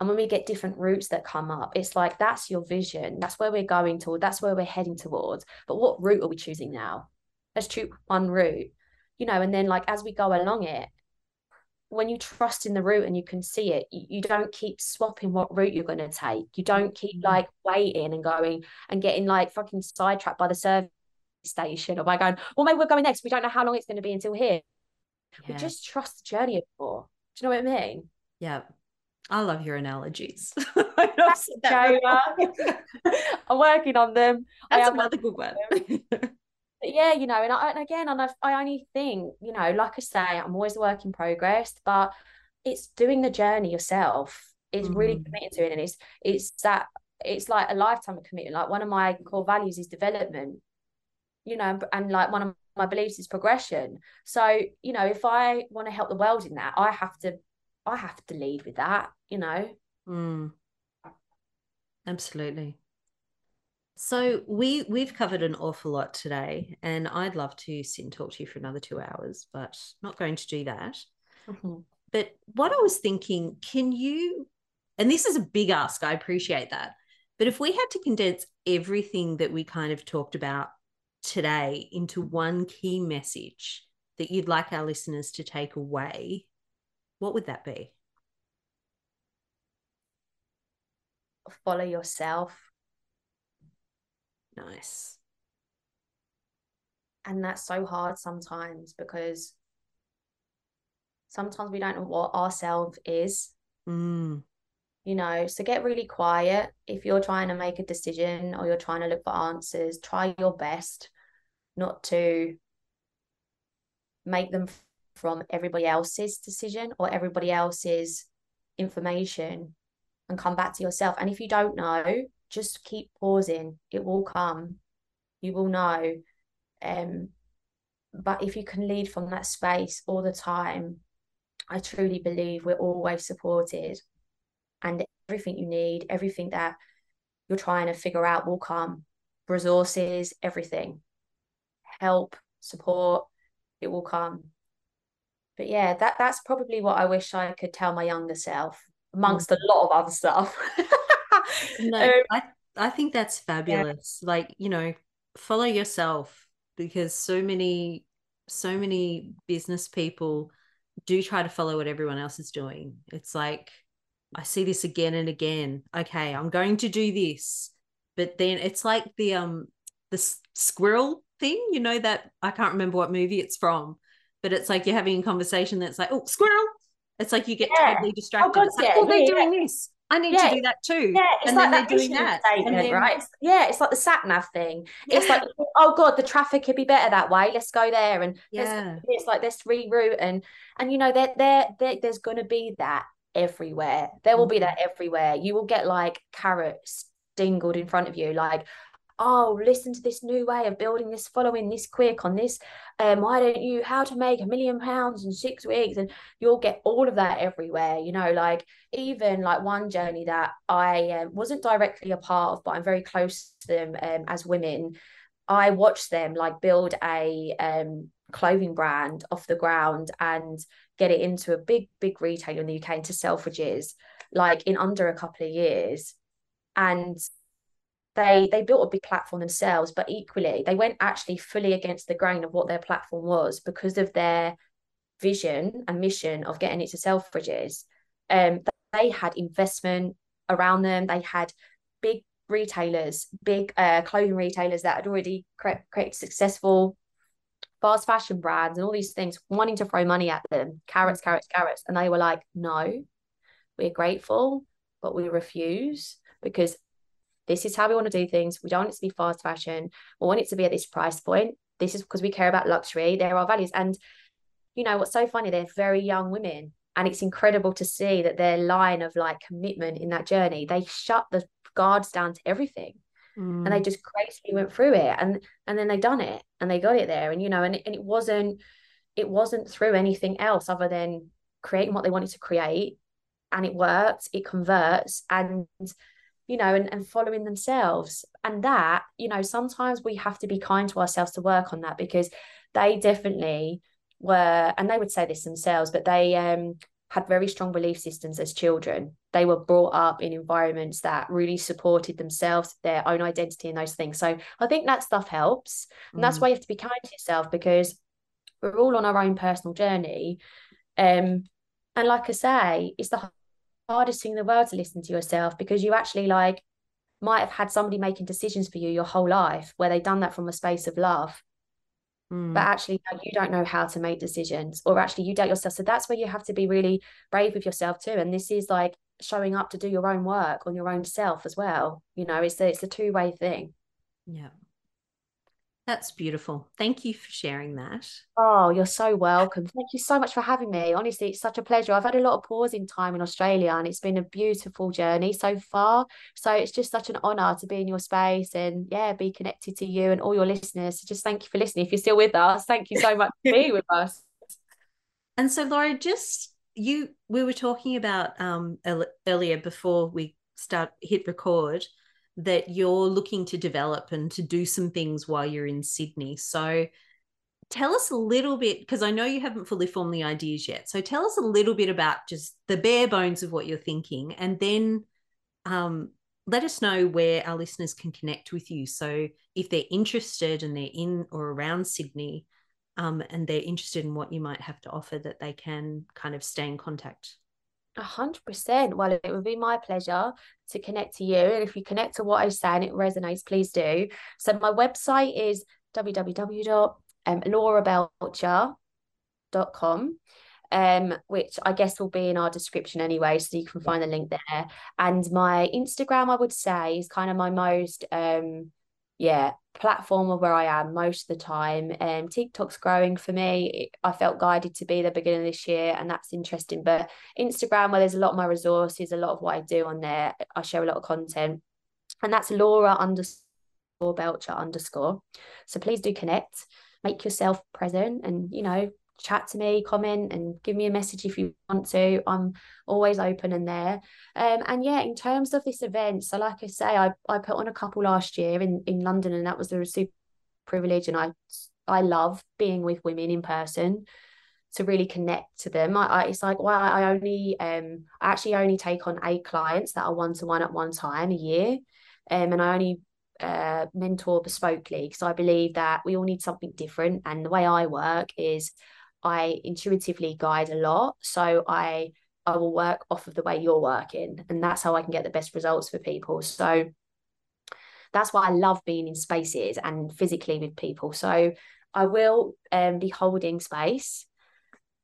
and when we get different routes that come up it's like that's your vision. That's where we're going toward. That's where we're heading towards. But what route are we choosing now? Let's choose one route you know and then like as we go along it when you trust in the route and you can see it you, you don't keep swapping what route you're going to take. You don't keep mm-hmm. like waiting and going and getting like fucking sidetracked by the service station or by going, well, maybe we're going next. We don't know how long it's going to be until here. Yeah. We just trust the journey of more. Do you know what I mean? Yeah. I love your analogies. I'm working on them. That's another good one. yeah, you know, and, I, and again, and I, I only think, you know, like I say, I'm always a work in progress, but it's doing the journey yourself it's really Mm. committing to it and it's it's that it's like a lifetime of commitment like one of my core values is development you know and, like one of my beliefs is progression so you know if i want to help the world in that i have to i have to lead with that you know Mm. Absolutely. So we we've covered an awful lot today, and I'd love to sit and talk to you for another two hours, but not going to do that. But what I was thinking, can you, and this is a big ask, I appreciate that. But if we had to condense everything that we kind of talked about today into one key message that you'd like our listeners to take away, what would that be? follow yourself. Nice. and that's so hard sometimes because sometimes we don't know what ourselves is. Mm, you know so get really quiet. If you're trying to make a decision or you're trying to look for answers try your best not to make them from everybody else's decision or everybody else's information and come back to yourself and if you don't know just keep pausing it will come you will know um but if you can lead from that space all the time I truly believe we're always supported and everything you need, everything that you're trying to figure out will come. Resources, everything. Help, support, it will come. But yeah, that that's probably what I wish I could tell my younger self, amongst a lot of other stuff. No, Um, I I think that's fabulous. Like, you know, follow yourself because so many so many business people do try to follow what everyone else is doing. It's like I see this again and again. Okay, I'm going to do this. But then it's like the um the squirrel thing, you know that I can't remember what movie it's from, but it's like you're having a conversation that's like, "Oh, squirrel." It's like you get Yeah. totally oh, distracted. Oh, God, it's like, yeah, "Oh, they're yeah, doing this. I need to do that too." Yeah, it's And like then they're that doing that. And statement, then- right? Yeah, it's like the sat nav thing. It's like, oh God, the traffic could be better that way. Let's go there, and Yeah. it's like let's reroute, and and you know there there there there's gonna be that everywhere. There will mm. be that everywhere. You will get like carrots dingled in front of you, like. Oh, listen to this new way of building this following this quick on this. Um, why don't you how to make a million pounds in six weeks? And you'll get all of that everywhere, you know, like even like one journey that I um, wasn't directly a part of, but I'm very close to them um, as women. I watched them like build a um, clothing brand off the ground and get it into a big, big retailer in the UK into Selfridges, like in under a couple of years. And they they built a big platform themselves, but equally they went actually fully against the grain of what their platform was because of their vision and mission of getting it to Selfridges. Um, they had investment around them. They had big retailers, big uh, clothing retailers that had already cre- created successful fast fashion brands and all these things wanting to throw money at them carrots carrots carrots and they were like no we're grateful but we refuse because this is how we want to do things. We don't want it to be fast fashion. We want it to be at this price point. This is because we care about luxury. They're our values. And you know what's so funny they're very young women. And it's incredible to see that their line of like commitment in that journey they shut the guards down to everything. And they Mm. just crazily went through it. And and then they done it and they got it there. And you know and, and it wasn't it wasn't through anything else other than creating what they wanted to create. And it works it converts. And you know and, and following themselves. And that you know sometimes we have to be kind to ourselves to work on that because they definitely were and they would say this themselves but they um had very strong belief systems as children. They were brought up in environments that really supported themselves their own identity and those things. So i think that stuff helps. And that's Mm. why you have to be kind to yourself because we're all on our own personal journey. Um and like i say it's the hardest thing in the world to listen to yourself because you actually like might have had somebody making decisions for you your whole life where they've done that from a space of love. Mm. but actually no, you don't know how to make decisions or actually you doubt yourself. So that's where you have to be really brave with yourself too. And this is like showing up to do your own work on your own self as well. You know it's the, it's a two-way thing. Yeah. That's beautiful. Thank you for sharing that. Oh, you're so welcome. Thank you so much for having me. Honestly, it's such a pleasure. I've had a lot of pausing time in Australia and it's been a beautiful journey so far. So it's just such an honor to be in your space and yeah, be connected to you and all your listeners. So just thank you for listening. If you're still with us, thank you so much for being with us. And so, Laura, just you, we were talking about um, earlier before we start hit record that you're looking to develop and to do some things while you're in Sydney. So tell us a little bit because I know you haven't fully formed the ideas yet. So tell us a little bit about just the bare bones of what you're thinking and then um, let us know where our listeners can connect with you. So if they're interested and they're in or around Sydney um, and they're interested in what you might have to offer, that they can kind of stay in contact. A hundred percent. Well, it would be my pleasure to connect to you. And if you connect to what I say and it resonates, please do. So my website is www.laurabelcher.com. Um, which I guess will be in our description anyway, so you can find the link there. And my Instagram, I would say, is kind of my most um yeah platform of where I am most of the time. Um, TikTok's growing for me. I felt guided to be the beginning of this year, and that's interesting. But Instagram, where there's a lot of my resources, a lot of what I do on there, I share a lot of content, and that's Laura underscore Belcher underscore. So please do connect, make yourself present, and you know chat to me, comment, and give me a message if you want to. I'm always open and there. Um, and yeah, in terms of this event, so like I say, I, I put on a couple last year in, in London, and that was a super privilege. And I I love being with women in person to really connect to them. I, I it's like well, I only um I actually only take on eight clients that are one to one at one time a year. Um, and I only uh, mentor bespokely because I believe that we all need something different. And the way I work is I intuitively guide a lot. So I I will work off of the way you're working. And that's how I can get the best results for people. So that's why I love being in spaces and physically with people. So I will um, be holding space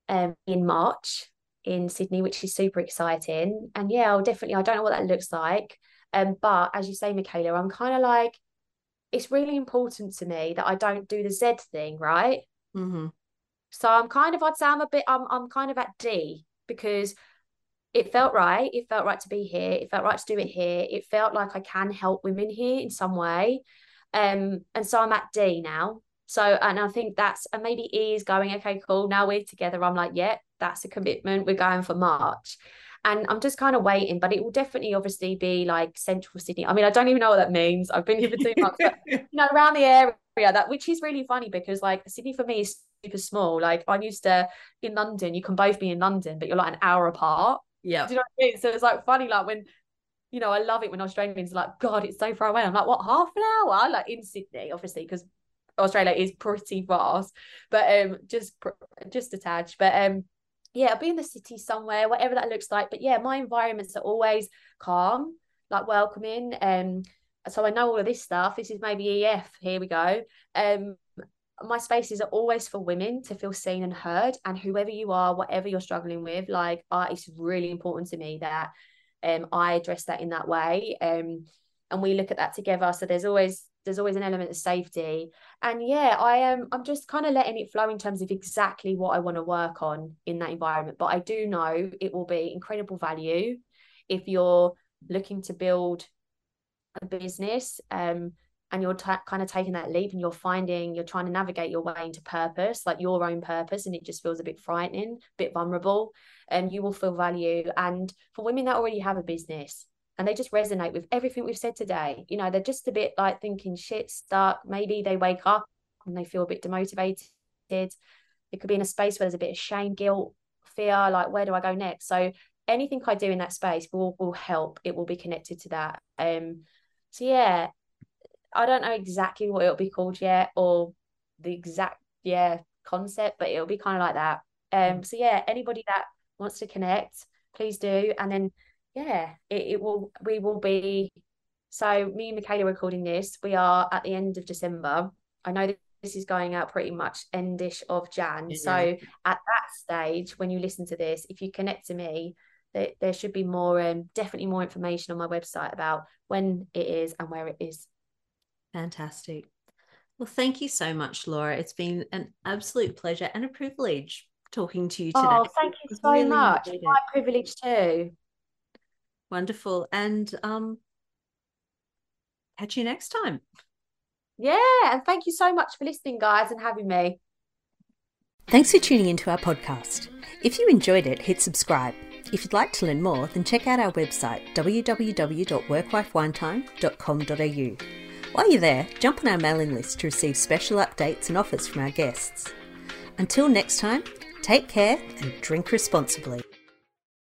um, in March in Sydney, which is super exciting. And yeah, I'll definitely, I don't know what that looks like. Um, but as you say, Michaela, I'm kind of like, it's really important to me that I don't do the Z thing, right? Mm-hmm. So I'm kind of, I'd say I'm a bit, I'm, I'm kind of at D because it felt right. It felt right to be here. It felt right to do it here. It felt like I can help women here in some way. Um, and so I'm at D now. So, and I think that's, and maybe E is going, okay, cool. Now we're together. I'm like, yeah, that's a commitment. We're going for March. And I'm just kind of waiting, but it will definitely obviously be like central Sydney. I mean, I don't even know what that means. I've been here for two months, but you know, around the area that which is really funny because like Sydney for me is super small. Like I'm used to in London, you can both be in London, but you're like an hour apart. Yeah. Do you know what I mean? So it's like funny, like when you know, I love it when Australians are like, God, it's so far away. I'm like, what, half an hour? Like in Sydney, obviously, because Australia is pretty vast, but um, just just attached. But um, yeah, I'll be in the city somewhere, whatever that looks like. But yeah, my environments are always calm, like welcoming. Um, so I know all of this stuff. This is maybe EF. Here we go. Um, my spaces are always for women to feel seen and heard and whoever you are whatever you're struggling with like uh, it's really important to me that um i address that in that way um and we look at that together. So there's always there's always an element of safety. And yeah i am i'm just kind of letting it flow in terms of exactly what i want to work on in that environment. But i do know it will be incredible value if you're looking to build a business um and you're t- kind of taking that leap and you're finding you're trying to navigate your way into purpose like your own purpose and it just feels a bit frightening a bit vulnerable and you will feel value. And for women that already have a business and they just resonate with everything we've said today you know they're just a bit like thinking shit stuck. Maybe they wake up and they feel a bit demotivated. It could be in a space where there's a bit of shame guilt fear like where do i go next? So anything i do in that space will will help. It will be connected to that. Um so yeah I don't know exactly what it'll be called yet or the exact yeah concept, but it'll be kind of like that. Um, so yeah, anybody that wants to connect, please do. And then yeah, it, it will we will be so me and Michaela recording this, we are at the end of December. I know this is going out pretty much endish of Jan. Yeah. So at that stage, when you listen to this, if you connect to me, there, there should be more um, definitely more information on my website about when it is and where it is Fantastic. Well, thank you so much, Laura. It's been an absolute pleasure and a privilege talking to you today. Oh, thank you so Really much. enjoyed My privilege too. Wonderful. And um, catch you next time. Yeah, and thank you so much for listening, guys, and having me. Thanks for tuning into our podcast. If you enjoyed it, hit subscribe. If you'd like to learn more, then check out our website www.workwifewinetime.com.au. While you're there, jump on our mailing list to receive special updates and offers from our guests. Until next time, take care and drink responsibly.